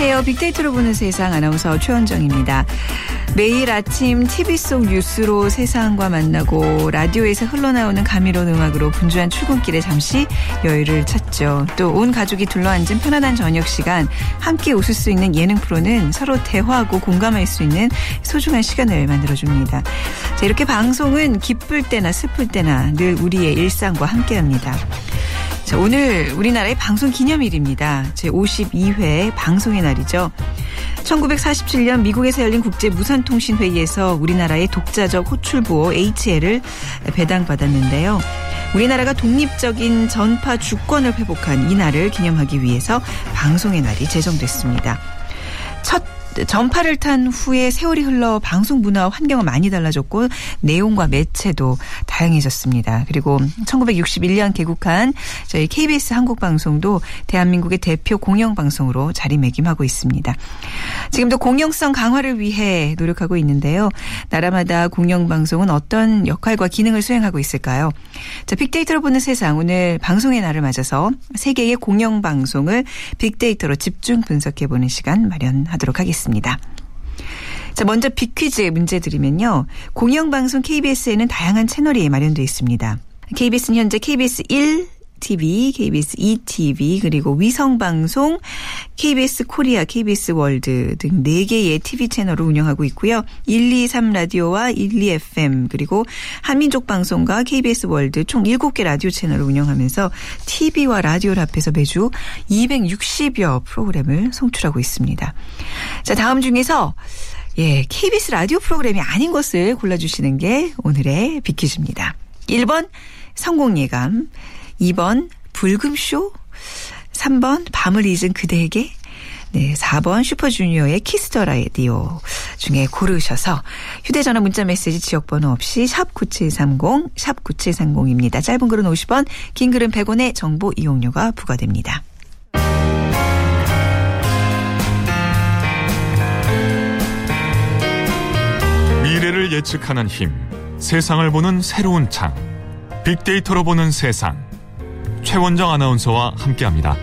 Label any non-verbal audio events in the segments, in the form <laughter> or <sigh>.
안녕하세요. 빅데이터로 보는 세상 아나운서 최원정입니다. 매일 아침 TV 속 뉴스로 세상과 만나고 라디오에서 흘러나오는 감미로운 음악으로 분주한 출근길에 잠시 여유를 찾죠. 또 온 가족이 둘러앉은 편안한 저녁 시간 함께 웃을 수 있는 예능 프로는 서로 대화하고 공감할 수 있는 소중한 시간을 만들어줍니다. 자, 이렇게 방송은 기쁠 때나 슬플 때나 늘 우리의 일상과 함께합니다. 자, 오늘 우리나라의 방송 기념일입니다. 제52회 방송의 날이죠. 1947년 미국에서 열린 국제 무선통신 회의에서 우리나라의 독자적 호출부호 HL을 배당받았는데요. 우리나라가 독립적인 전파 주권을 회복한 이 날을 기념하기 위해서 방송의 날이 제정됐습니다. 첫 전파를 탄 후에 세월이 흘러 방송 문화 환경은 많이 달라졌고 내용과 매체도 다양해졌습니다. 그리고 1961년 개국한 저희 KBS 한국방송도 대한민국의 대표 공영방송으로 자리매김하고 있습니다. 지금도 공영성 강화를 위해 노력하고 있는데요. 나라마다 공영방송은 어떤 역할과 기능을 수행하고 있을까요? 자, 빅데이터로 보는 세상 오늘 방송의 날을 맞아서 세계의 공영방송을 빅데이터로 집중 분석해보는 시간 마련하도록 하겠습니다. 있습니다. 자, 먼저 빅퀴즈 문제 드리면요. 공영방송 KBS에는 다양한 채널이 마련되어 있습니다. KBS는 현재 KBS 1, TV, KBS 2TV, 그리고 위성방송, KBS 코리아, KBS 월드 등 4개의 TV 채널을 운영하고 있고요. 123 라디오와 12FM, 그리고 한민족 방송과 KBS 월드 총 7개 라디오 채널을 운영하면서 TV와 라디오를 합해서 매주 260여 프로그램을 송출하고 있습니다. 자, 다음 중에서 예, KBS 라디오 프로그램이 아닌 것을 골라주시는 게 오늘의 빅퀴즈입니다. 1번 성공예감, 2번 불금쇼, 3번 밤을 잊은 그대에게, 네, 4번 슈퍼주니어의 키스 더 라디오 중에 고르셔서 휴대전화 문자 메시지 지역번호 없이 샵 9730, 샵 9730입니다. 짧은 글은 50원, 긴 글은 100원의 정보 이용료가 부과됩니다. 미래를 예측하는 힘, 세상을 보는 새로운 창, 빅데이터로 보는 세상. 최원정 아나운서와 함께합니다.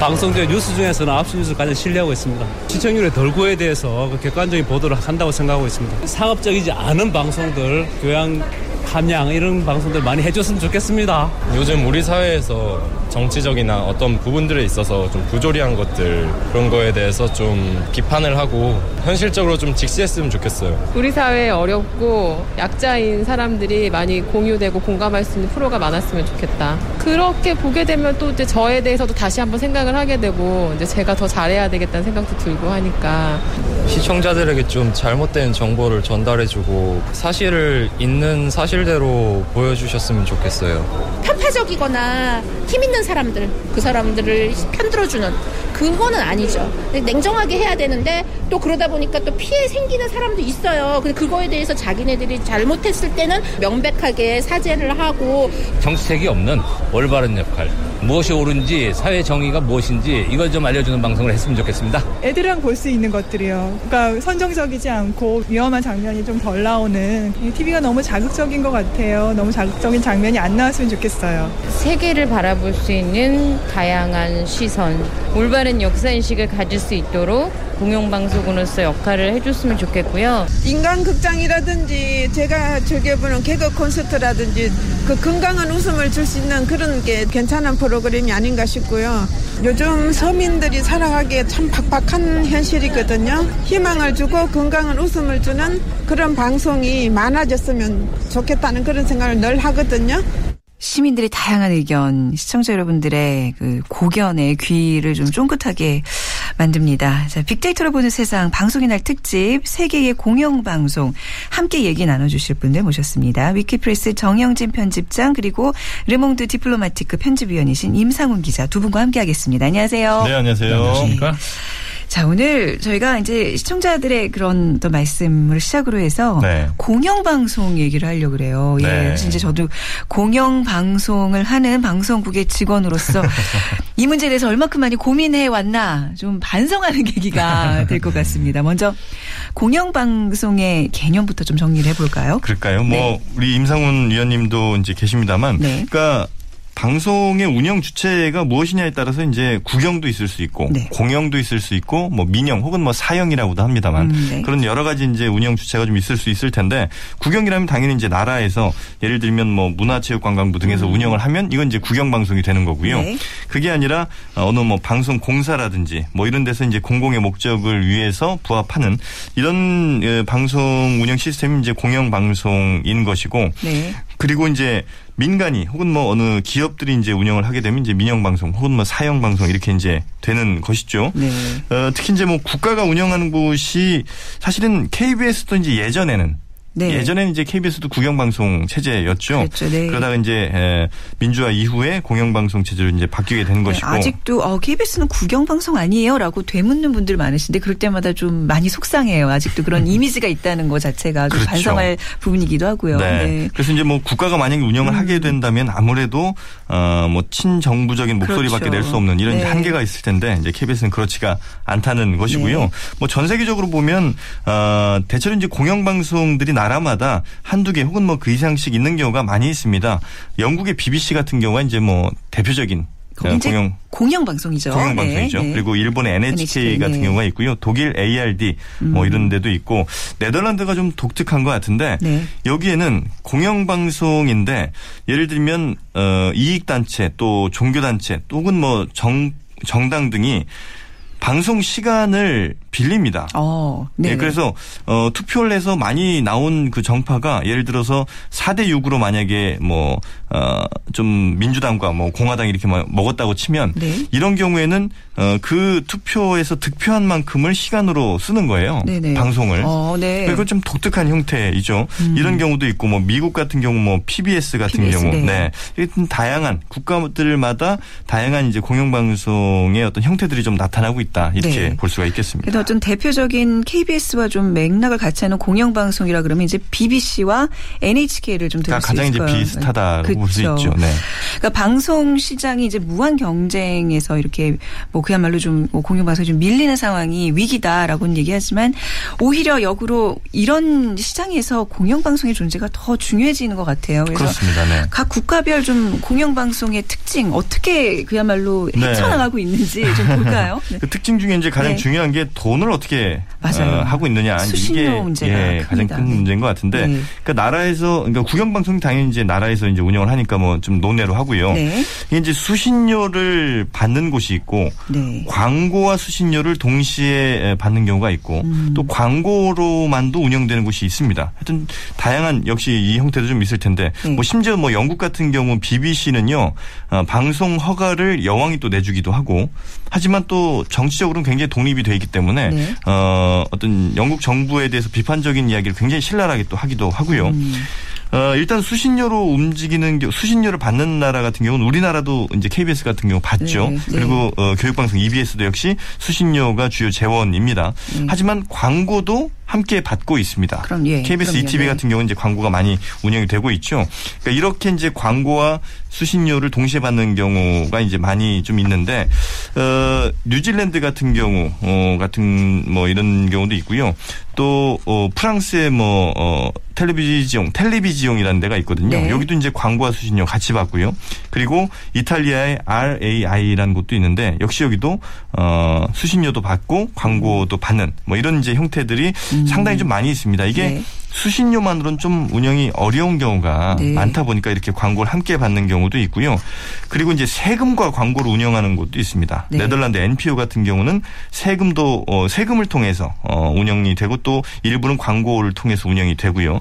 방송제 뉴스 중에서는 압수 뉴스를 가장 신뢰하고 있습니다. 시청률의 덜고에 대해서 그 객관적인 보도를 한다고 생각하고 있습니다. 상업적이지 않은 방송들, 교양 함양 이런 방송들 많이 해줬으면 좋겠습니다. 요즘 우리 사회에서 정치적이나 어떤 부분들에 있어서 좀 부조리한 것들 그런 거에 대해서 좀 비판을 하고 현실적으로 좀 직시했으면 좋겠어요. 우리 사회에 어렵고 약자인 사람들이 많이 공유되고 공감할 수 있는 프로가 많았으면 좋겠다. 그렇게 보게 되면 또 이제 저에 대해서도 다시 한번 생각을 하게 되고 이제 제가 더 잘해야 되겠다는 생각도 들고 하니까 시청자들에게 좀 잘못된 정보를 전달해주고 사실을 있는 사실 대로 보여주셨으면 좋겠어요. 편파적이거나 힘 있는 사람들, 그 사람들을 편들어주는 그거는 아니죠. 냉정하게 해야 되는데 또 그러다 보니까 또 피해 생기는 사람도 있어요. 근데 그거에 대해서 자기네들이 잘못했을 때는 명백하게 사죄를 하고 정치색이 없는 올바른 역할. 무엇이 옳은지 사회 정의가 무엇인지 이걸 좀 알려주는 방송을 했으면 좋겠습니다. 애들이랑 볼 수 있는 것들이요. 그러니까 선정적이지 않고 위험한 장면이 좀 덜 나오는 TV가 너무 자극적인 것 같아요. 너무 자극적인 장면이 안 나왔으면 좋겠어요. 세계를 바라볼 수 있는 다양한 시선, 올바른 역사 인식을 가질 수 있도록 공영방송으로서 역할을 해줬으면 좋겠고요. 인간극장이라든지 제가 즐겨보는 개그 콘서트라든지 그 건강한 웃음을 줄 수 있는 그런 게 괜찮은 프로그램이 아닌가 싶고요. 요즘 서민들이 살아가기에 참 팍팍한 현실이거든요. 희망을 주고 건강한 웃음을 주는 그런 방송이 많아졌으면 좋겠다는 그런 생각을 늘 하거든요. 시민들의 다양한 의견, 시청자 여러분들의 그 고견의 귀를 좀 쫑긋하게 만듭니다. 자, 빅데이터로 보는 세상 방송의 날 특집 세계의 공영 방송 함께 얘기 나눠주실 분들 모셨습니다. 위키프레스 정영진 편집장 그리고 르몽드 디플로마티크 편집위원이신 임상훈 기자 두 분과 함께하겠습니다. 안녕하세요. 네, 안녕하세요. 안녕하십니까? 자, 오늘 저희가 이제 시청자들의 그런 또 말씀을 시작으로 해서 네. 공영방송 얘기를 하려고 그래요. 예. 네. 그래서 이제 저도 공영방송을 하는 방송국의 직원으로서 <laughs> 이 문제에 대해서 얼마큼 많이 고민해 왔나 좀 반성하는 계기가 <laughs> 될 것 같습니다. 먼저 공영방송의 개념부터 좀 정리를 해볼까요? 그럴까요? 뭐 네. 뭐 우리 임상훈 위원님도 이제 계십니다만, 네. 그러니까 방송의 운영 주체가 무엇이냐에 따라서 이제 국영도 있을 수 있고 네. 공영도 있을 수 있고 뭐 민영 혹은 뭐 사영이라고도 합니다만 음, 네. 그런 여러 가지 이제 운영 주체가 좀 있을 수 있을 텐데 국영이라면 당연히 이제 나라에서 예를 들면 뭐 문화체육관광부 등에서 운영을 하면 이건 이제 국영 방송이 되는 거고요. 음. 네. 그게 아니라 어느 뭐 방송 공사라든지 뭐 이런 데서 이제 공공의 목적을 위해서 부합하는 이런 어, 방송 운영 시스템이 이제 공영 방송인 것이고 네. 그리고 이제 민간이 혹은 뭐 어느 기업들이 이제 운영을 하게 되면 이제 민영 방송 혹은 뭐 사형 방송 이렇게 이제 되는 것이죠. 네. 어, 특히 이제 뭐 국가가 운영하는 곳이 사실은 KBS도 이제 예전에는 네. 예전에는 이제 KBS도 국영방송 체제였죠. 그렇죠. 네. 그러다가 이제 에, 민주화 이후에 공영방송 체제로 이제 바뀌게 된 것이고. 네, 아직도 어, KBS는 국영 방송 아니에요라고 되묻는 분들 많으신데 그럴 때마다 좀 많이 속상해요. 아직도 그런 <laughs> 이미지가 있다는 것 자체가 좀 그렇죠. 반성할 부분이기도 하고요. 네. 네. 그래서 이제 뭐 국가가 만약에 운영을 하게 된다면 아무래도 어뭐 친정부적인 목소리밖에 그렇죠. 낼수 없는 이런 네. 한계가 있을 텐데 이제 KBS는 그렇지가 않다는 것이고요. 네. 뭐전 세계적으로 보면 어 대체로 이제 공영 방송들이 나라마다 한두 개 혹은 뭐 그 이상씩 있는 경우가 많이 있습니다. 영국의 BBC 같은 경우가 이제 뭐 대표적인 어, 공영 공영 방송이죠. 공영 방송이죠. 네, 네. 그리고 일본의 NHK, NHK, 같은 네. 음. 경우가 있고요. 독일 ARD 뭐 이런 데도 있고 네덜란드가 좀 독특한 것 같은데 네. 여기에는 공영 방송인데 예를 들면 어 이익 단체 또 종교 단체 혹은 뭐정 정당 등이 방송 시간을 빌립니다. 어, 네. 예, 그래서 어 투표를 해서 많이 나온 그 정파가 예를 들어서 4대 6으로 만약에 뭐어좀 민주당과 뭐 공화당이 이렇게 뭐 먹었다고 치면 네. 이런 경우에는 어 그 투표에서 득표한 만큼을 시간으로 쓰는 거예요. 네네. 방송을. 어, 네. 그리고 좀 독특한 형태이죠. 이런 경우도 있고 뭐 미국 같은 경우 뭐 PBS 같은 PBS, 경우 네. 네. 다양한 국가들마다 다양한 이제 공영 방송의 어떤 형태들이 좀 나타나고 있다. 이렇게 네. 볼 수가 있겠습니다. 그래서 어떤 대표적인 KBS와 좀 맥락을 같이 하는 공영 방송이라 그러면 이제 BBC와 NHK를 좀 들을 수 가장 있을 이제 거예요. 그렇죠. 비슷하다고 볼 수 있죠. 네. 그러니까 방송 시장이 이제 무한 경쟁에서 이렇게 뭐 그야말로 좀뭐 공영 방송이 좀 밀리는 상황이 위기다라고는 얘기하지만 오히려 역으로 이런 시장에서 공영 방송의 존재가 더 중요해지는 것 같아요. 그래서 그렇습니다. 네. 각 국가별 좀 공영 방송의 특징 어떻게 그야말로 네. 헤쳐나가고 있는지 좀 볼까요? <laughs> 네. 그 특징 중에 이제 가장 네. 중요한 게 돈을 어떻게. 어, 하고 있느냐 수신료 이게 문제가 예, 가장. 큰 문제인 것 같은데 네. 그러니까 나라에서 그러니까 국영 방송이 당연히 이제 나라에서 이제 운영을 하니까 뭐 좀 논외로 하고요. 네. 이게 이제 수신료를 받는 곳이 있고 네. 광고와 수신료를 동시에 받는 경우가 있고 음. 또 광고로만도 운영되는 곳이 있습니다. 하여튼 다양한 역시 이 형태도 좀 있을 텐데 네. 뭐 심지어 뭐 영국 같은 경우 BBC는요 어, 방송 허가를 여왕이 또 내주기도 하고 하지만 또 정치적으로는 굉장히 독립이 돼 있기 때문에 네. 어, 어떤 영국 정부에 대해서 비판적인 이야기를 굉장히 신랄하게 또 하기도 하고요. 음. 어, 일단 수신료로 움직이는 겨- 수신료를 받는 나라 같은 경우는 우리나라도 이제 KBS 같은 경우 받죠. 네, 네. 그리고 어, 교육방송 EBS도 역시 수신료가 주요 재원입니다. 하지만 광고도 함께 받고 있습니다. 음. 그럼, 예, KBS 그럼요. ETV 네. 같은 경우는 이제 광고가 많이 운영이 되고 있죠. 그러니까 이렇게 이제 광고와 수신료를 동시에 받는 경우가 이제 많이 좀 있는데 어, 뉴질랜드 같은 경우 어, 같은 뭐 이런 경우도 있고요. 또 어, 프랑스의 뭐 어, 텔레비지용 텔레비지용이라는 데가 있거든요. 네. 여기도 이제 광고와 수신료 같이 받고요. 그리고 이탈리아의 RAI라는 곳도 있는데 역시 여기도 어, 수신료도 받고 광고도 받는 뭐 이런 이제 형태들이 상당히 좀 많이 있습니다. 이게 네. 수신료만으로는 좀 운영이 어려운 경우가 네. 많다 보니까 이렇게 광고를 함께 받는 경우도 있고요. 그리고 이제 세금과 광고를 운영하는 곳도 있습니다. 네. 네덜란드 NPO 같은 경우는 세금도 어, 세금을 통해서 어, 운영이 되고 또 일부는 광고를 통해서 운영이 되고요.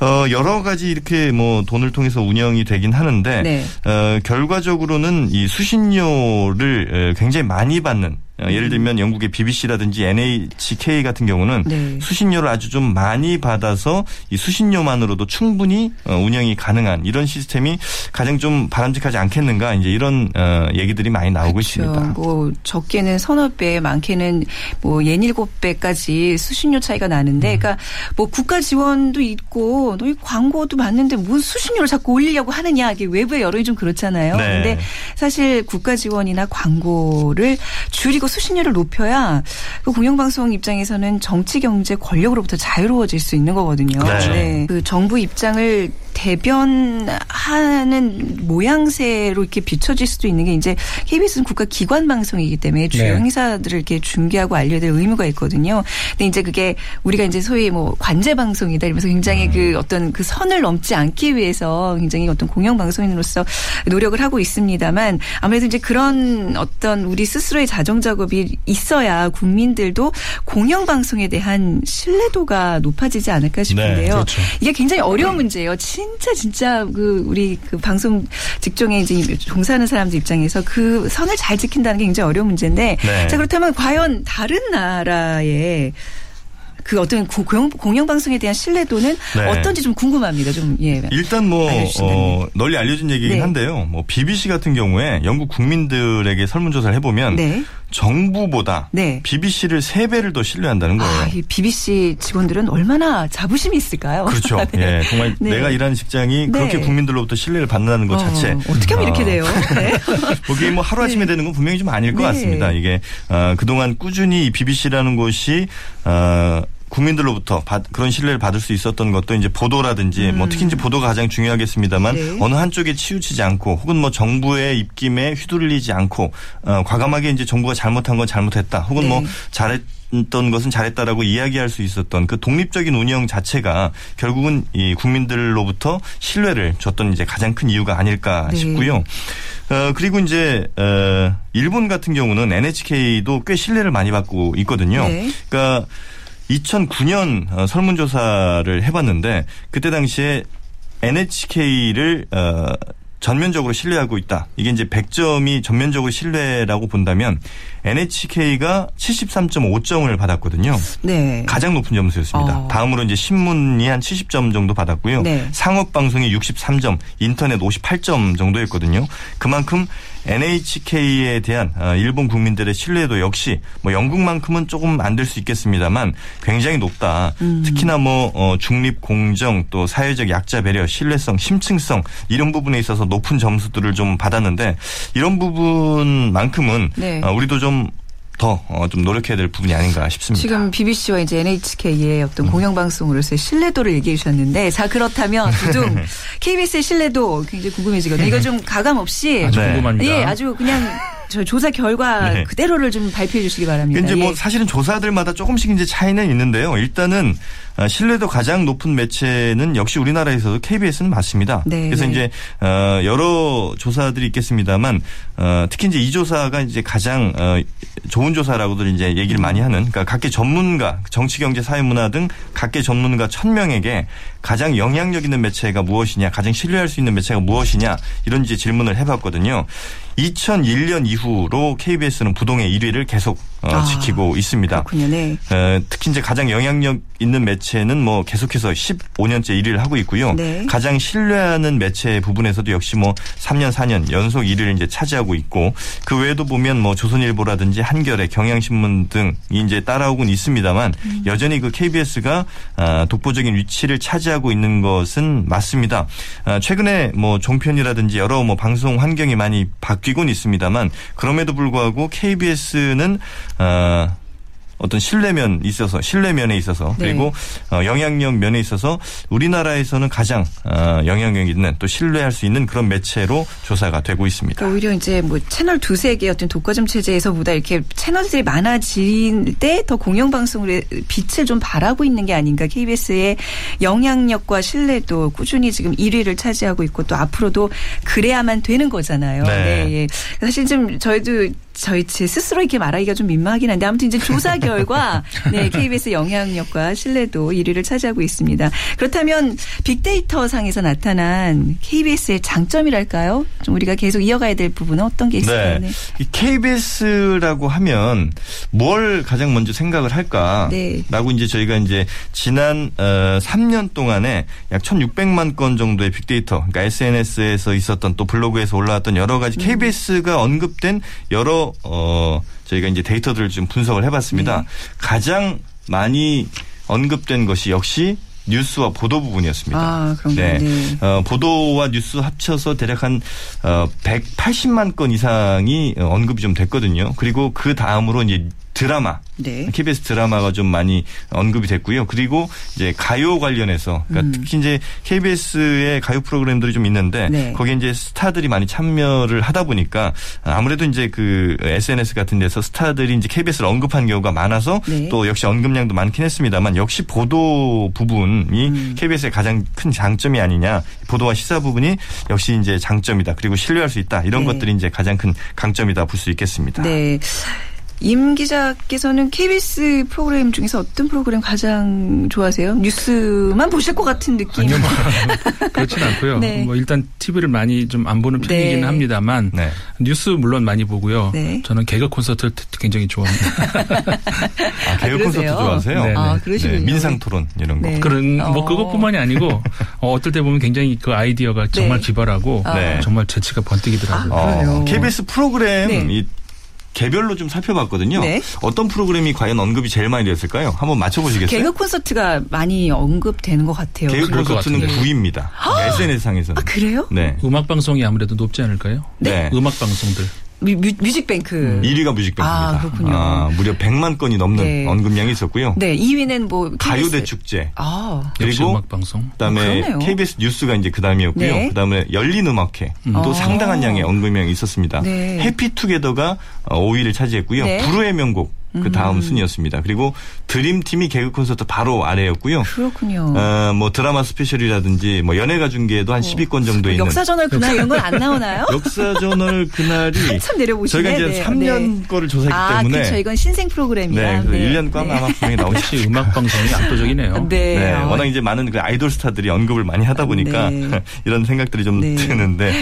어, 여러 가지 이렇게 뭐 돈을 통해서 운영이 되긴 하는데 네. 어, 결과적으로는 이 수신료를 어, 굉장히 많이 받는 어, 예를 들면 영국의 BBC라든지 NHK 같은 경우는 네. 수신료를 아주 좀 많이 받아서 이 수신료만으로도 충분히 어, 운영이 가능한 이런 시스템이 가장 좀 바람직하지 않겠는가 이제 이런 어, 얘기들이 많이 나오고 그렇죠. 있습니다. 뭐 적게는 서너 배, 많게는 뭐 예닐곱 배까지 수신료 차이가 나는데, 음. 그러니까 뭐 국가 지원도 있고, 너희 광고도 맞는데 무슨 수신료를 자꾸 올리려고 하느냐 이게 외부의 여론이 좀 그렇잖아요. 네. 근데 사실 국가 지원이나 광고를 줄이고 수신료를 높여야 그 공영방송 입장에서는 정치, 경제, 권력으로부터 자유로워질 수 있는 거거든요. 네. 그 정부 입장을 대변하는 모양새로 이렇게 비춰질 수도 있는 게 이제 KBS는 국가 기관 방송이기 때문에 주요 네. 행사들을 이렇게 중계하고 알려야 될 의무가 있거든요. 근데 이제 그게 우리가 이제 소위 뭐 관제 방송이다 이러면서 굉장히 음. 그 어떤 그 선을 넘지 않기 위해서 굉장히 어떤 공영 방송인으로서 노력을 하고 있습니다만 아무래도 이제 그런 어떤 우리 스스로의 자정 작업이 있어야 국민들도 공영 방송에 대한 신뢰도가 높아지지 않을까 싶은데요. 네, 그렇죠. 이게 굉장히 어려운 문제예요. 진짜 진짜 그 우리 그 방송 직종에 이제 종사하는 사람들 입장에서 그 선을 잘 지킨다는 게 굉장히 어려운 문제인데 네. 자 그렇다면 과연 다른 나라의 그 어떤 고- 공영, 방송에 대한 신뢰도는 네. 어떤지 좀 궁금합니다. 좀 예. 일단 뭐. 어, 널리 알려진 얘기긴 네. 한데요. 뭐 BBC 같은 경우에 영국 국민들에게 설문조사를 해보면 네. 정부보다 네. BBC를 세 배를 더 신뢰한다는 거예요. 아, 이 BBC 직원들은 얼마나 자부심이 있을까요? 그렇죠. <laughs> 네. 예, 정말 네. 내가 일하는 직장이 네. 그렇게 국민들로부터 신뢰를 받는다는 것 어, 자체. 어떻게 하면 이렇게 돼요? 네. <laughs> 그게 뭐 하루 아침에 되는 건 분명히 좀 아닐 것 네. 같습니다. 이게 어, 그동안 꾸준히 이 BBC라는 곳이 어, 국민들로부터 받- 그런 신뢰를 받을 수 있었던 것도 이제 보도라든지 뭐 특히 이제 보도가 가장 중요하겠습습니다만 음. 네. 어느 한쪽에 치우치지 않고 혹은 뭐 정부의 입김에 휘둘리지 않고 어, 과감하게 이제 정부가 잘못한 건 잘못했다 혹은 네. 뭐 잘했 던 것은 잘했다라고 이야기할 수 있었던 그 독립적인 운영 자체가 결국은 이 국민들로부터 신뢰를 줬던 이제 가장 큰 이유가 아닐까 네. 싶고요. 어, 그리고 이제, 어, 일본 같은 경우는 NHK도 꽤 신뢰를 많이 받고 있거든요. 네. 그러니까 2009년 어, 설문조사를 해봤는데 그때 당시에 NHK를 어, 전면적으로 신뢰하고 있다. 이게 이제 100점이 전면적으로 신뢰라고 본다면 NHK가 73.5점을 받았거든요. 네. 가장 높은 점수였습니다. 어. 다음으로 이제 신문이 한 70점 정도 받았고요. 네. 상업 방송이 63점, 인터넷 58점 정도였거든요. 그만큼 NHK에 대한 어, 일본 국민들의 신뢰도 역시 뭐 영국만큼은 조금 안 될 수 있겠습니다만 굉장히 높다. 음. 특히나 뭐 어, 중립 공정 또 사회적 약자 배려, 신뢰성, 심층성 이런 부분에 있어서 높은 점수들을 좀 받았는데 이런 부분만큼은 네. 어, 우리도 좀 더좀 노력해야 될 부분이 아닌가 싶습니다. 지금 BBC와 이제 NHK의 어떤 음. 공영방송으로서의 신뢰도를 얘기해 주셨는데, 자, 그렇다면 두둥 <laughs> KBS의 신뢰도 굉장히 궁금해지거든요. 이거 좀 가감 없이. 아주 궁금합니다. 예, 아주 그냥 저 조사 결과 네. 그대로를 좀 발표해 주시기 바랍니다. 이제 뭐 예. 사실은 조사들마다 조금씩 이제 차이는 있는데요. 일단은 어, 신뢰도 가장 높은 매체는 역시 우리나라에서도 KBS는 맞습니다. 네, 그래서 네. 이제 어, 여러 조사들이 있겠습니다만 어, 특히 이제 이 조사가 이제 가장 어, 좋은 조사라고들 이제 얘기를 많이 하는 그러니까 각계 전문가 정치 경제 사회 문화 등 각계 전문가 1000명에게 가장 영향력 있는 매체가 무엇이냐 가장 신뢰할 수 있는 매체가 무엇이냐 이런 이제 질문을 해봤거든요. 2001년 이후로 KBS는 부동의 1위를 계속 어, 아, 지키고 있습니다. 그렇군요. 네. 어, 특히 이제 가장 영향력 있는 매체는 뭐 계속해서 15년째 1위를 하고 있고요. 네. 가장 신뢰하는 매체 부분에서도 역시 뭐 3년 4년 연속 1위를 이제 차지하고 있고 그 외에도 보면 뭐 조선일보라든지 한겨레, 경향신문 등이 이제 따라오곤 있습니다만 음. 여전히 그 KBS가 아, 독보적인 위치를 차지하고 있는 것은 맞습니다. 아, 최근에 뭐 종편이라든지 여러 뭐 방송 환경이 많이 바뀌곤 있습니다만 그럼에도 불구하고 KBS는 아, 어떤 신뢰면 있어서 신뢰면에 있어서 네. 그리고 어, 영향력 면에 있어서 우리나라에서는 가장 어, 영향력 있는 또 신뢰할 수 있는 그런 매체로 조사가 되고 있습니다. 그러니까 오히려 이제 뭐 채널 두세 개 어떤 독과점 체제에서보다 이렇게 채널들이 많아질 때 더 공영 방송의 빛을 좀 발하고 있는 게 아닌가. KBS의 영향력과 신뢰도 꾸준히 지금 1위를 차지하고 있고 또 앞으로도 그래야만 되는 거잖아요. 네. 예. 사실 좀 저희도 저희 제 스스로 이렇게 말하기가 좀 민망하긴 한데 아무튼 이제 조사 결과 <laughs> 네, KBS 영향력과 신뢰도 1위를 차지하고 있습니다. 그렇다면 빅데이터 상에서 나타난 KBS의 장점이랄까요? 좀 우리가 계속 이어가야 될 부분은 어떤 게 있을까요? 네. 이 KBS라고 하면 뭘 가장 먼저 생각을 할까라고 네. 이제 저희가 이제 지난 어, 3년 동안에 약 1,600만 건 정도의 빅데이터, 그러니까 SNS에서 있었던 또 블로그에서 올라왔던 여러 음. 가지 KBS가 언급된 여러 어 저희가 이제 데이터들을 좀 분석을 해봤습니다. 네. 가장 많이 언급된 것이 역시 뉴스와 보도 부분이었습니다. 아, 그런가요? 네. 어, 보도와 뉴스 합쳐서 대략 한 어, 180만 건 이상이 어, 언급이 좀 됐거든요. 그리고 그 다음으로 이제 드라마 네. KBS 드라마가 좀 많이 언급이 됐고요. 그리고 이제 가요 관련해서 그러니까 음. 특히 이제 KBS의 가요 프로그램들이 좀 있는데 네. 거기에 이제 스타들이 많이 참여를 하다 보니까 아무래도 이제 그 SNS 같은 데서 스타들이 이제 KBS를 언급한 경우가 많아서 네. 또 역시 언급량도 많긴 했습니다만 역시 보도 부분이 음. KBS의 가장 큰 장점이 아니냐 보도와 시사 부분이 역시 이제 장점이다 그리고 신뢰할 수 있다 이런 네. 것들이 이제 가장 큰 강점이다 볼 수 있겠습니다. 네. 임 기자께서는 KBS 프로그램 중에서 어떤 프로그램 가장 좋아하세요? 뉴스만 보실 것 같은 느낌. 아니요, 뭐 <laughs> 그렇진 않고요. 네. 뭐 일단 TV를 많이 좀 안 보는 편이기는 네. 합니다만 네. 뉴스 물론 많이 보고요. 네. 저는 개그 콘서트를 굉장히 좋아합니다. <laughs> 아, 개그 콘서트 그러세요? 좋아하세요? 네, 아, 그러시군요. 민상 토론 이런 거. 네. 그런 뭐 어. 그것뿐만이 아니고 <laughs> 어, 어떨 때 보면 굉장히 그 아이디어가 정말 네. 기발하고 네. 정말 재치가 번뜩이더라고요. 아, 그래요? 어, KBS 프로그램 네. 이 개별로 좀 살펴봤거든요. 네. 어떤 프로그램이 과연 언급이 제일 많이 됐을까요? 한번 맞춰보시겠어요? 개그 콘서트가 많이 언급되는 것 같아요. 개그 콘서트는 같은데. 9위입니다. SNS 상에서는. 아, 그래요? 네. 음악 방송이 아무래도 높지 않을까요? 네. 음악 방송들. 뮤, 뮤, 뮤직뱅크. 1위가 뮤직뱅크입니다. 아, 그렇군요. 무려 100만 건이 넘는 네. 언급량이 있었고요. 네, 2위는 뭐 가요대. 축제. 아, 그리고 음악 방송. 그다음에 어, 그러네요. KBS 뉴스가 이제 그다음이었고요. 네. 그다음에 열린 음악회 또 어. 상당한 양의 언급량이 있었습니다. 네. 해피투게더가 5위를 차지했고요. 네. 불후의 명곡 그 다음 음. 순위였습니다. 그리고 드림팀이 개그 콘서트 바로 아래였고요. 그렇군요. 어, 뭐 드라마 스페셜이라든지 뭐 연예가 중계도 한 10위권 정도 있는 어. 역사저널 그날 이런 건 안 나오나요? <laughs> 역사저널 그날이 한참 내려보시네. 저희가 이제 네, 3년 네. 거를 조사했기 아, 때문에 그렇죠. 이건 신생 프로그램이라. 네, 그래서 1년 꽝 아마 분명히 나오지 역시 음악 방송이 압도적이네요. <laughs> 네. 네, 어, 워낙 이제 많은 그 아이돌 스타들이 언급을 많이 하다 보니까 네. <laughs> 이런 생각들이 좀 네. 드는데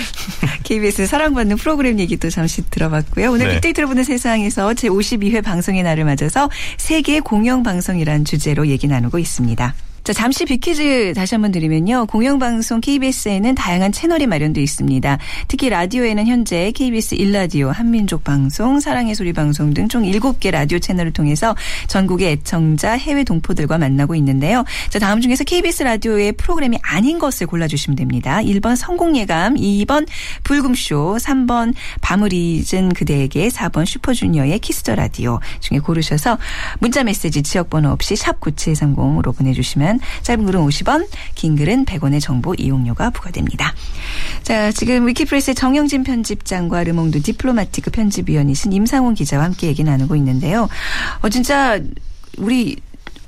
KBS 사랑받는 프로그램 얘기도 잠시 들어봤고요. 오늘 네. 빅데이터로 보는 세상에서 제52회 방송의 날을 맞아서 세계 공영방송이라는 주제로 얘기 나누고 있습니다. 자, 잠시 빅퀴즈 다시 한번 드리면요. 공영방송 KBS에는 다양한 채널이 마련되어 있습니다. 특히 라디오에는 현재 KBS 1라디오, 한민족 방송, 사랑의 소리 방송 등 총 7개 라디오 채널을 통해서 전국의 애청자, 해외 동포들과 만나고 있는데요. 자, 다음 중에서 KBS 라디오의 프로그램이 아닌 것을 골라주시면 됩니다. 1번 성공예감, 2번 불금쇼, 3번 밤을 잊은 그대에게, 4번 슈퍼주니어의 키스 더 라디오 중에 고르셔서 문자 메시지 지역번호 없이 샵 9730으로 보내주시면 짧은 글은 50원, 긴 글은 100원의 정보 이용료가 부과됩니다. 자, 지금 위키프레스의 정영진 편집장과 르몽드 디플로마티크 편집위원이신 임상훈 기자와 함께 얘기 나누고 있는데요. 어, 진짜 우리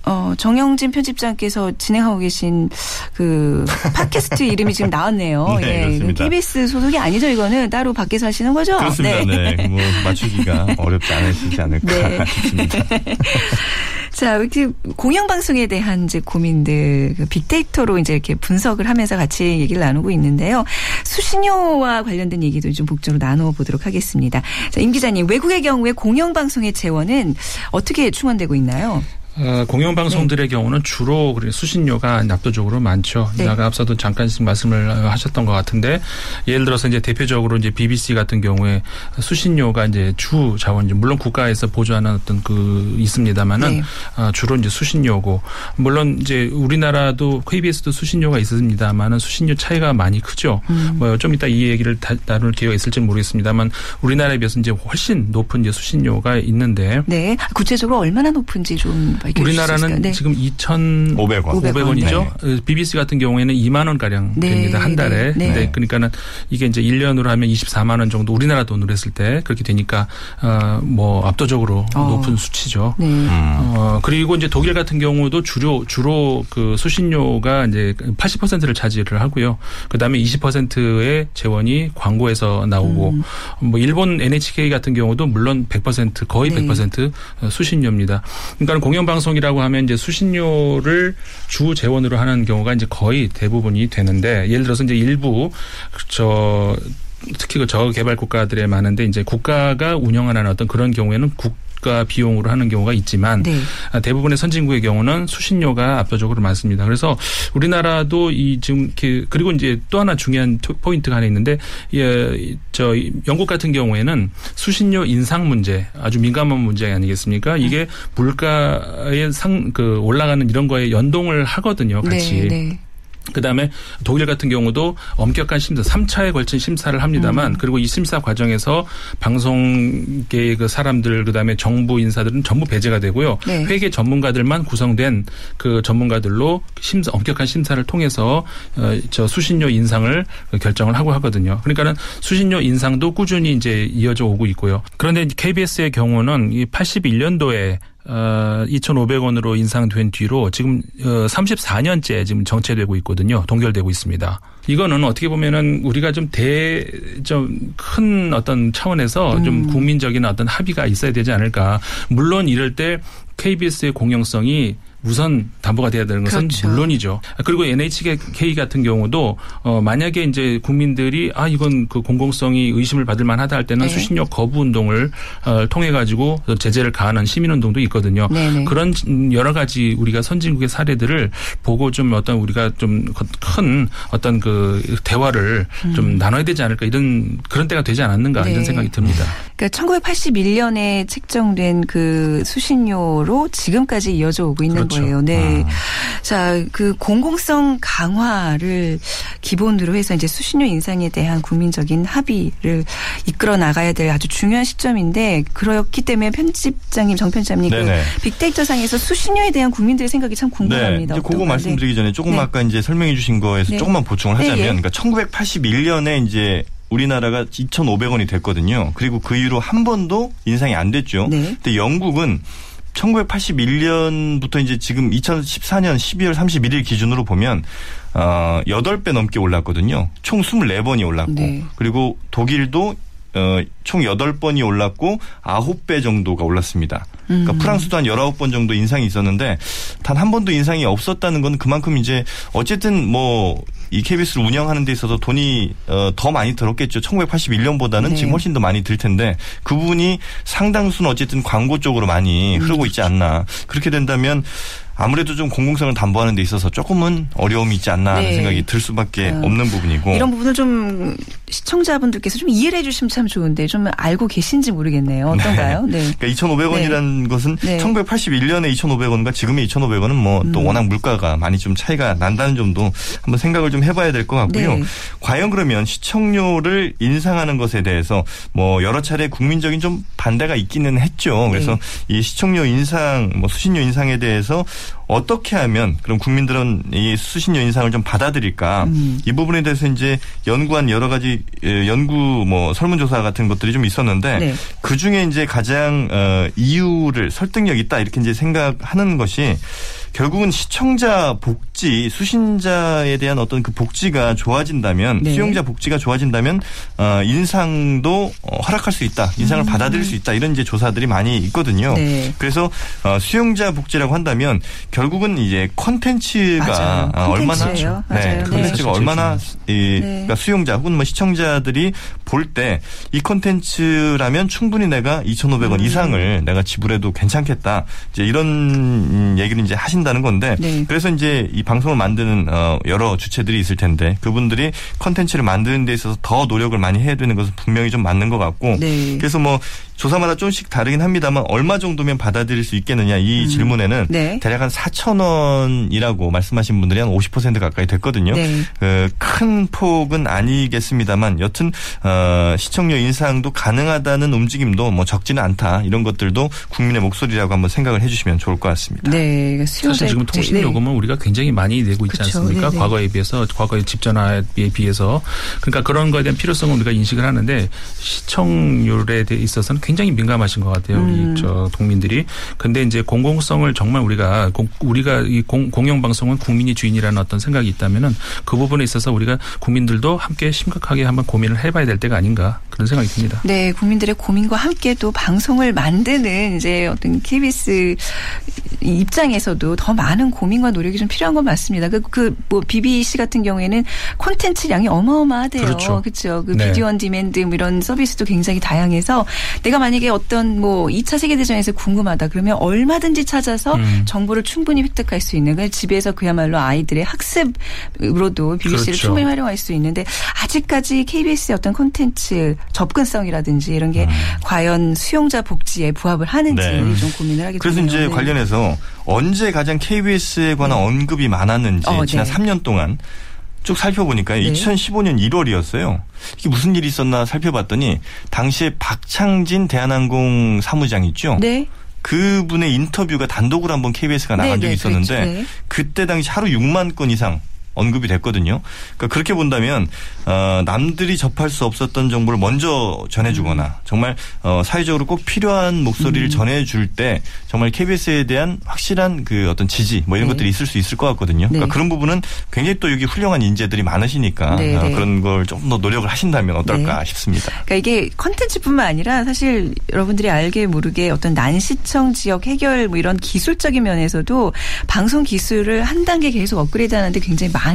어, 정영진 편집장께서 진행하고 계신 그 팟캐스트 <laughs> 이름이 지금 나왔네요. 네, 예, 그렇습니다. KBS 소속이 아니죠, 이거는 따로 밖에서 하시는 거죠? 그렇습니다. 네. 뭐 맞추기가 <laughs> 어렵지 않으시지 않을까 네. 싶습니다. <laughs> 자, 이렇게 공영방송에 대한 이제 고민들, 그 빅데이터로 이제 이렇게 분석을 하면서 같이 얘기를 나누고 있는데요. 수신료와 관련된 얘기도 좀 복적으로 나눠보도록 하겠습니다. 자, 임 기자님, 외국의 경우에 공영방송의 재원은 어떻게 충원되고 있나요? 어, 공영방송들의 경우는 주로 그래 수신료가 압도적으로 많죠. 네. 아까 앞서도 잠깐씩 말씀을 어, 하셨던 것 같은데 예를 들어서 이제 대표적으로 이제 BBC 같은 경우에 수신료가 이제 주 자원이죠. 물론 국가에서 보조하는 어떤 그 있습니다만은 네. 아, 주로 이제 수신료고 물론 이제 우리나라도 KBS도 수신료가 있습니다만은 수신료 차이가 많이 크죠. 음. 뭐좀 이따 이 얘기를 다, 나눌 기회가 있을지 는 모르겠습니다만 우리나라에 비해서 이제 훨씬 높은 이제 수신료가 있는데 네. 구체적으로 얼마나 높은지 좀수 우리나라는? 네. 지금 2,500원. 500원. 500원이죠. BBC 같은 경우에는 2만 원 가량 네, 됩니다. 한 달에. 네, 네. 네, 그러니까는 이게 이제 1년으로 하면 24만 원 정도 우리나라 돈으로 했을 때 그렇게 되니까 어뭐 압도적으로 어. 높은 수치죠. 네. 어 그리고 이제 독일 같은 경우도 주로 주로 그 수신료가 이제 80%를 차지를 하고요. 그다음에 20%의 재원이 광고에서 나오고 음. 뭐 일본 NHK 같은 경우도 물론 100% 거의 네. 100% 수신료입니다. 그러니까 공영방 송이라고 하면 이제 수신료를 주 재원으로 하는 경우가 이제 거의 대부분이 되는데 예를 들어서 이제 일부 저 특히 그 저개발 국가들에 많은데 이제 국가가 운영하는 어떤 그런 경우에는 국 가 비용으로 하는 경우가 있지만 네. 아, 대부분의 선진국의 경우는 수신료가 압도적으로 많습니다. 그래서 우리나라도 이 지금 이렇게 그리고 이제 또 하나 중요한 토- 포인트가 하나 있는데 예, 저 영국 같은 경우에는 수신료 인상 문제 아주 민감한 문제 아니겠습니까? 이게 물가의 상 그 올라가는 이런 거에 연동을 하거든요, 같이. 네, 네. 그다음에 독일 같은 경우도 엄격한 심사, 3차에 걸친 심사를 합니다만 음. 그리고 이 심사 과정에서 방송계의 그 사람들 그다음에 정부 인사들은 전부 배제가 되고요. 네. 회계 전문가들만 구성된 그 전문가들로 심사 엄격한 심사를 통해서 어, 저 수신료 인상을 결정을 하고 하거든요. 그러니까는 수신료 인상도 꾸준히 이제 이어져 오고 있고요. 그런데 KBS의 경우는 이 81년도에 어, 2,500원으로 인상된 뒤로 지금 어, 34년째 지금 정체되고 있거든요. 동결되고 있습니다. 이거는 어떻게 보면은 우리가 좀 대, 좀 큰 어떤 차원에서 좀 국민적인 어떤 합의가 있어야 되지 않을까. 물론 이럴 때 KBS의 공영성이 우선 담보가 돼야 되는 것은 그렇죠. 물론이죠. 그리고 NHK 같은 경우도 어 만약에 이제 국민들이 아 이건 그 공공성이 의심을 받을 만하다 할 때는 네. 수신료 거부 운동을 어 통해 가지고 제재를 가하는 시민 운동도 있거든요. 네네. 그런 여러 가지 우리가 선진국의 사례들을 보고 좀 어떤 우리가 좀 큰 어떤 그 대화를 좀 나눠야 되지 않을까 이런 그런 때가 되지 않았는가 음. 네. 이런 생각이 듭니다. 그러니까 1981년에 책정된 그 수신료로 지금까지 이어져 오고 있는 그렇죠. 거예요. 네. 자, 그 공공성 강화를 기본으로 해서 이제 수신료 인상에 대한 국민적인 합의를 이끌어 나가야 될 아주 중요한 시점인데 그렇기 때문에 편집장님, 정편집장님 그 네네. 빅데이터 상에서 수신료에 대한 국민들의 생각이 참 네. 궁금합니다. 이제 그거? 말씀드리기 전에 조금 네. 아까 이제 설명해 주신 거에서 네. 조금만 보충을 네, 하자면 예. 그러니까 1981년에 이제 우리나라가 2,500원이 됐거든요. 그리고 그 이후로 한 번도 인상이 안 됐죠. 네. 근데 영국은 1981년부터 이제 지금 2014년 12월 31일 기준으로 보면 어 8배 넘게 올랐거든요. 총 24번이 올랐고 네. 그리고 독일도 어, 총 8번이 올랐고 9배 정도가 올랐습니다. 그러니까 음. 프랑스도 한 19번 정도 인상이 있었는데 단 한 번도 인상이 없었다는 건 그만큼 이제 어쨌든 뭐 이 KBS를 운영하는 데 있어서 돈이 어, 더 많이 들었겠죠. 1981년보다는 네. 지금 훨씬 더 많이 들 텐데 그 부분이 상당수는 어쨌든 광고 쪽으로 많이 음. 흐르고 있지 않나. 그렇게 된다면 아무래도 좀 공공성을 담보하는 데 있어서 조금은 어려움이 있지 않나 하는 네. 생각이 들 수밖에 어, 없는 부분이고. 이런 부분을 좀 시청자분들께서 좀 이해를 해주시면 참 좋은데 좀 알고 계신지 모르겠네요. 어떤가요? 네. 그러니까 2,500원이라는 것은 네. 1981년에 2,500원과 지금의 2,500원은 뭐또 음. 워낙 물가가 많이 좀 차이가 난다는 점도 한번 생각을 좀 해봐야 될 것 같고요. 네. 과연 그러면 시청료를 인상하는 것에 대해서 뭐 여러 차례 국민적인 좀 반대가 있기는 했죠. 그래서 네. 이 시청료 인상, 뭐 수신료 인상에 대해서 어떻게 하면 그럼 국민들은 이 수신료 인상을 좀 받아들일까? 음. 이 부분에 대해서 이제 연구한 여러 가지 예, 연구 뭐 설문조사 같은 것들이 좀 있었는데 네. 그 중에 이제 가장 어, 이유를 설득력 있다 이렇게 이제 생각하는 것이 결국은 시청자 복지, 수신자에 대한 어떤 그 복지가 좋아진다면 네. 수용자 복지가 좋아진다면 어, 인상도 어, 허락할 수 있다, 인상을 받아들일 수 있다 이런 이제 조사들이 많이 있거든요. 음. 네. 그래서 어, 수용자 복지라고 한다면 결국은 이제 콘텐츠가 맞아요. 어, 얼마나. 맞아요. 네, 네. 콘텐츠가 얼마나 이 네. 그러니까 수용자 혹은 뭐 시청자들이 볼 때이 콘텐츠라면 충분히 내가 2,500원 음. 이상을 내가 지불해도 괜찮겠다. 이제 이런 음, 얘기를 이제 하신다는 건데 네. 그래서 이제 이 방송을 만드는 어, 여러 주체들이 있을 텐데 그분들이 콘텐츠를 만드는 데 있어서 더 노력을 많이 해야 되는 것은 분명히 좀 맞는 것 같고 네. 그래서 뭐 조사마다 조금씩 다르긴 합니다만 얼마 정도면 받아들일 수 있겠느냐 이 질문에는 네. 대략 한 4천 원이라고 말씀하신 분들이 한 50% 가까이 됐거든요. 네. 그 큰 폭은 아니겠습니다만 여튼 어, 시청료 인상도 가능하다는 움직임도 뭐 적지는 않다 이런 것들도 국민의 목소리라고 한번 생각을 해주시면 좋을 것 같습니다. 네. 사실 지금. 통신 네. 요금은 우리가 굉장히 많이 내고 있지 그쵸. 않습니까? 네네. 과거에 비해서 과거의 집전화에 비해서 그러니까 그런 거에 대한 필요성을 우리가 인식을 하는데 시청률에 대해 있어서는 굉장히 민감하신 것 같아요. 음. 우리 저 국민들이. 근데 이제 공공성을 정말 우리가 공, 우리가 이 공, 공영 방송은 국민이 주인이라는 어떤 생각이 있다면은 그 부분에 있어서 우리가 국민들도 함께 심각하게 한번 고민을 해봐야 될 때가 아닌가 그런 생각이 듭니다. 네, 국민들의 고민과 함께 또 방송을 만드는 이제 어떤 KBS 입장에서도 더 많은 고민과 노력이 좀 필요한 건 맞습니다. 그, 그, 뭐, BBC 같은 경우에는 콘텐츠 양이 어마어마하대요. 그렇죠. 그렇죠. 그 네. video on demand 뭐 이런 서비스도 굉장히 다양해서 내가 만약에 어떤 뭐 2차 세계대전에서 궁금하다 그러면 얼마든지 찾아서 음. 정보를 충분히 획득할 수 있는 그 집에서 그야말로 아이들의 학습으로도 BBC를 그렇죠. 충분히 활용할 수 있는데 아직까지 KBS의 어떤 콘텐츠 접근성이라든지 이런 게 과연 수용자 복지에 부합을 하는지 네. 좀 고민을 하게 그래서 되네요. 이제 네. 관련해서 언제 가장 KBS에 관한 언급이 많았는지 어, 지난 네. 3년 동안 쭉 살펴보니까 네. 2015년 1월이었어요. 이게 무슨 일이 있었나 살펴봤더니 당시에 박창진 대한항공 사무장 있죠. 네. 그분의 인터뷰가 단독으로 한번 KBS가 나간 네, 적이 네, 있었는데 그랬죠. 네. 그때 당시 하루 6만 건 이상 언급이 됐거든요. 그러니까 그렇게 본다면 어, 남들이 접할 수 없었던 정보를 먼저 전해주거나 음. 정말 어, 사회적으로 꼭 필요한 목소리를 전해줄 때 정말 KBS에 대한 확실한 그 어떤 지지 뭐 이런 네. 것들이 있을 수 있을 것 같거든요. 그러니까 네. 그런 부분은 굉장히 또 여기 훌륭한 인재들이 많으시니까 네, 어, 네. 그런 걸 조금 더 노력을 하신다면 어떨까 네. 싶습니다. 그러니까 이게 컨텐츠뿐만 아니라 사실 여러분들이 알게 모르게 어떤 난시청 지역 해결 뭐 이런 기술적인 면에서도 방송 기술을 한 단계 계속 업그레이드하는데 굉장히 많은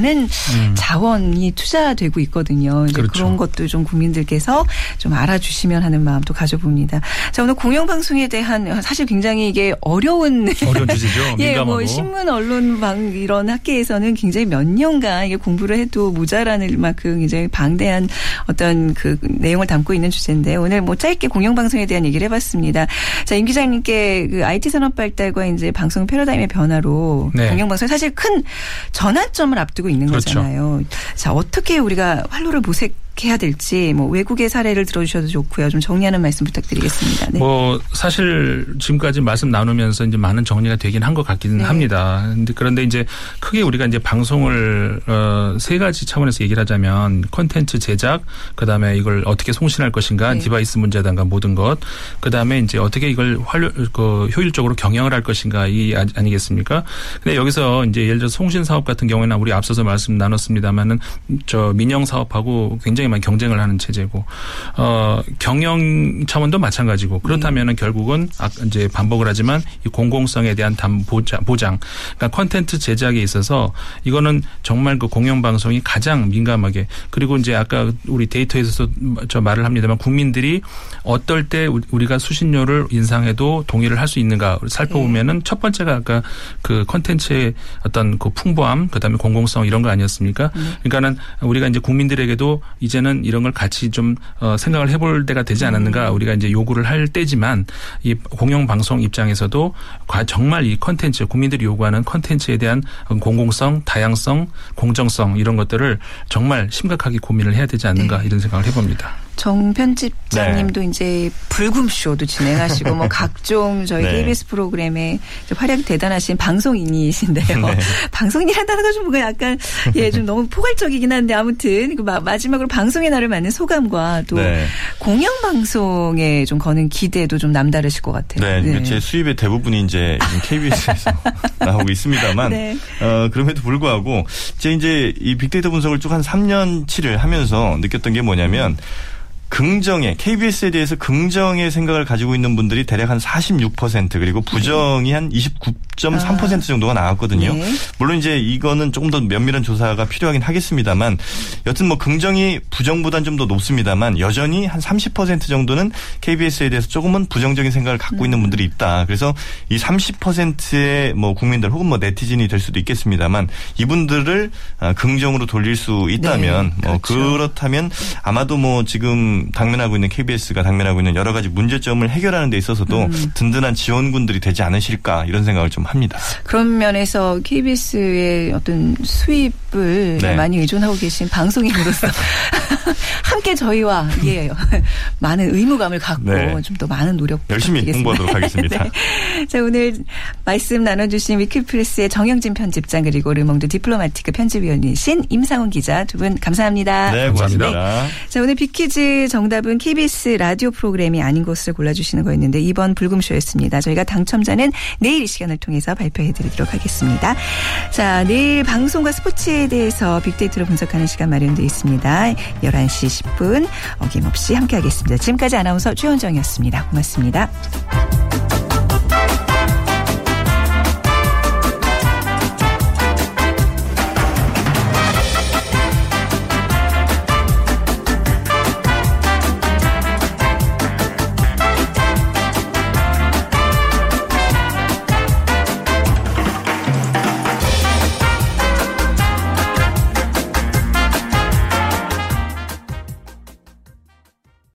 자원이 투자되고 있거든요. 이제 그렇죠. 그런 것도 좀 국민들께서 좀 알아주시면 하는 마음도 가져봅니다. 자 오늘 공영방송에 대한 사실 굉장히 이게 어려운 <laughs> 어려운 주제죠. <laughs> 예. 뭐 신문 언론 방 이런 학계에서는 굉장히 몇 년간 이게 공부를 해도 모자라는 만큼 굉장히 방대한 어떤 그 내용을 담고 있는 주제인데 오늘 뭐 짧게 공영방송에 대한 얘기를 해봤습니다. 자, 임 기자님께 그 IT 산업 발달과 이제 방송 패러다임의 변화로 네. 공영방송이 사실 큰 전환점을 앞두고 있는 그렇죠. 거잖아요. 자, 어떻게 우리가 활로를 모색 해야 될지 뭐 외국의 사례를 들어주셔도 좋고요. 좀 정리하는 말씀 부탁드리겠습니다. 네. 뭐 사실 지금까지 말씀 나누면서 이제 많은 정리가 되긴 한 것 같기는 네. 합니다. 그런데 이제 크게 우리가 이제 방송을 어 세 가지 차원에서 얘기를 하자면 콘텐츠 제작, 그다음에 이걸 어떻게 송신할 것인가, 네. 디바이스 문제든가 모든 것, 그다음에 이제 어떻게 이걸 활 그, 효율적으로 경영을 할 것인가 이 아- 아니겠습니까? 근데 여기서 이제 예를 들어 송신 사업 같은 경우에는 우리 앞서서 말씀 나눴습니다만은 저 민영 사업하고 굉장히 많이 경쟁을 하는 체제고 어 경영 차원도 마찬가지고 그렇다면은 결국은 아 이제 반복을 하지만 이 공공성에 대한 담 보장 보장. 그러니까 컨텐츠 제작에 있어서 이거는 정말 그 공영 방송이 가장 민감하게 그리고 이제 아까 우리 데이터에서도 저 말을 합니다만 국민들이 어떨 때 우- 우리가 수신료를 인상해도 동의를 할 수 있는가 살펴보면은 첫 번째가 아까 그 컨텐츠의 어떤 그 풍부함 그다음에 공공성 이런 거 아니었습니까? 그러니까는 우리가 이제 국민들에게도 이제 는 이런 걸 같이 좀 어, 생각을 해볼 때가 되지 않았는가 우리가 이제 요구를 할 때지만 이 공영 방송 입장에서도 과- 정말 이 컨텐츠 국민들이 요구하는 컨텐츠에 대한 공공성, 다양성, 공정성 이런 것들을 정말 심각하게 고민을 해야 되지 않는가 이런 생각을 해봅니다. 정 편집장님도 이제 불금쇼도 진행하시고 뭐 <laughs> 각종 저희 네. KBS 프로그램에 활약이 대단하신 방송인이신데요. 네. <laughs> 방송인이란다는 건좀 뭔가 약간 예 좀 너무 포괄적이긴 한데 아무튼 그 마- 마지막으로 방송의 날을 맞는 소감과 또 네. 공영 방송에 좀 거는 기대도 좀 남다르실 것 같아요. 네, 제 수입의 대부분이 이제 KBS에서 <laughs> 나오고 있습니다만, 네. 어, 그럼에도 불구하고, 제 이제 이 빅데이터 분석을 쭉 한 3년 치를 하면서 느꼈던 게 뭐냐면, 긍정의 KBS에 대해서 긍정의 생각을 가지고 있는 분들이 대략 한 46% 그리고 부정이 한 29.3% 정도가 나왔거든요. 네. 물론 이제 이거는 조금 더 면밀한 조사가 필요하긴 하겠습니다만 여튼 뭐 긍정이 부정보단 좀 더 높습니다만 여전히 한 30% 정도는 KBS에 대해서 조금은 부정적인 생각을 갖고 있는 분들이 있다. 그래서 이 30%의 뭐 국민들 혹은 뭐 네티즌이 될 수도 있겠습니다만 이분들을 아, 긍정으로 돌릴 수 있다면 네, 뭐 그렇죠. 그렇다면 아마도 뭐 지금 당면하고 있는 KBS가 당면하고 있는 여러 가지 문제점을 해결하는 데 있어서도 음. 든든한 지원군들이 되지 않으실까 이런 생각을 좀 합니다. 그런 면에서 KBS의 어떤 수입을 네. 많이 의존하고 계신 방송인으로서 <laughs> 함께 저희와 예, 많은 의무감을 갖고 네. 좀더 많은 노력 열심히. 공부하도록 <laughs> 하겠습니다. 네. 자 오늘 말씀 나눠주신 위키프레스의 정영진 편집장 그리고 르몽드 디플로마티크 편집위원이신 임상훈 기자 두 분 감사합니다. 네. 고맙습니다. 자, 오늘 빅퀴즈 정답은 KBS 라디오 프로그램이 아닌 것을 골라주시는 거였는데 2번 불금쇼였습니다. 저희가 당첨자는 내일 이 시간을 통해서 발표해드리도록 하겠습니다. 자, 내일 방송과 스포츠에 대해서 빅데이터로 분석하는 시간 마련되어 있습니다. 11시 10분 어김없이 함께하겠습니다. 지금까지 아나운서 최원정이었습니다. 고맙습니다.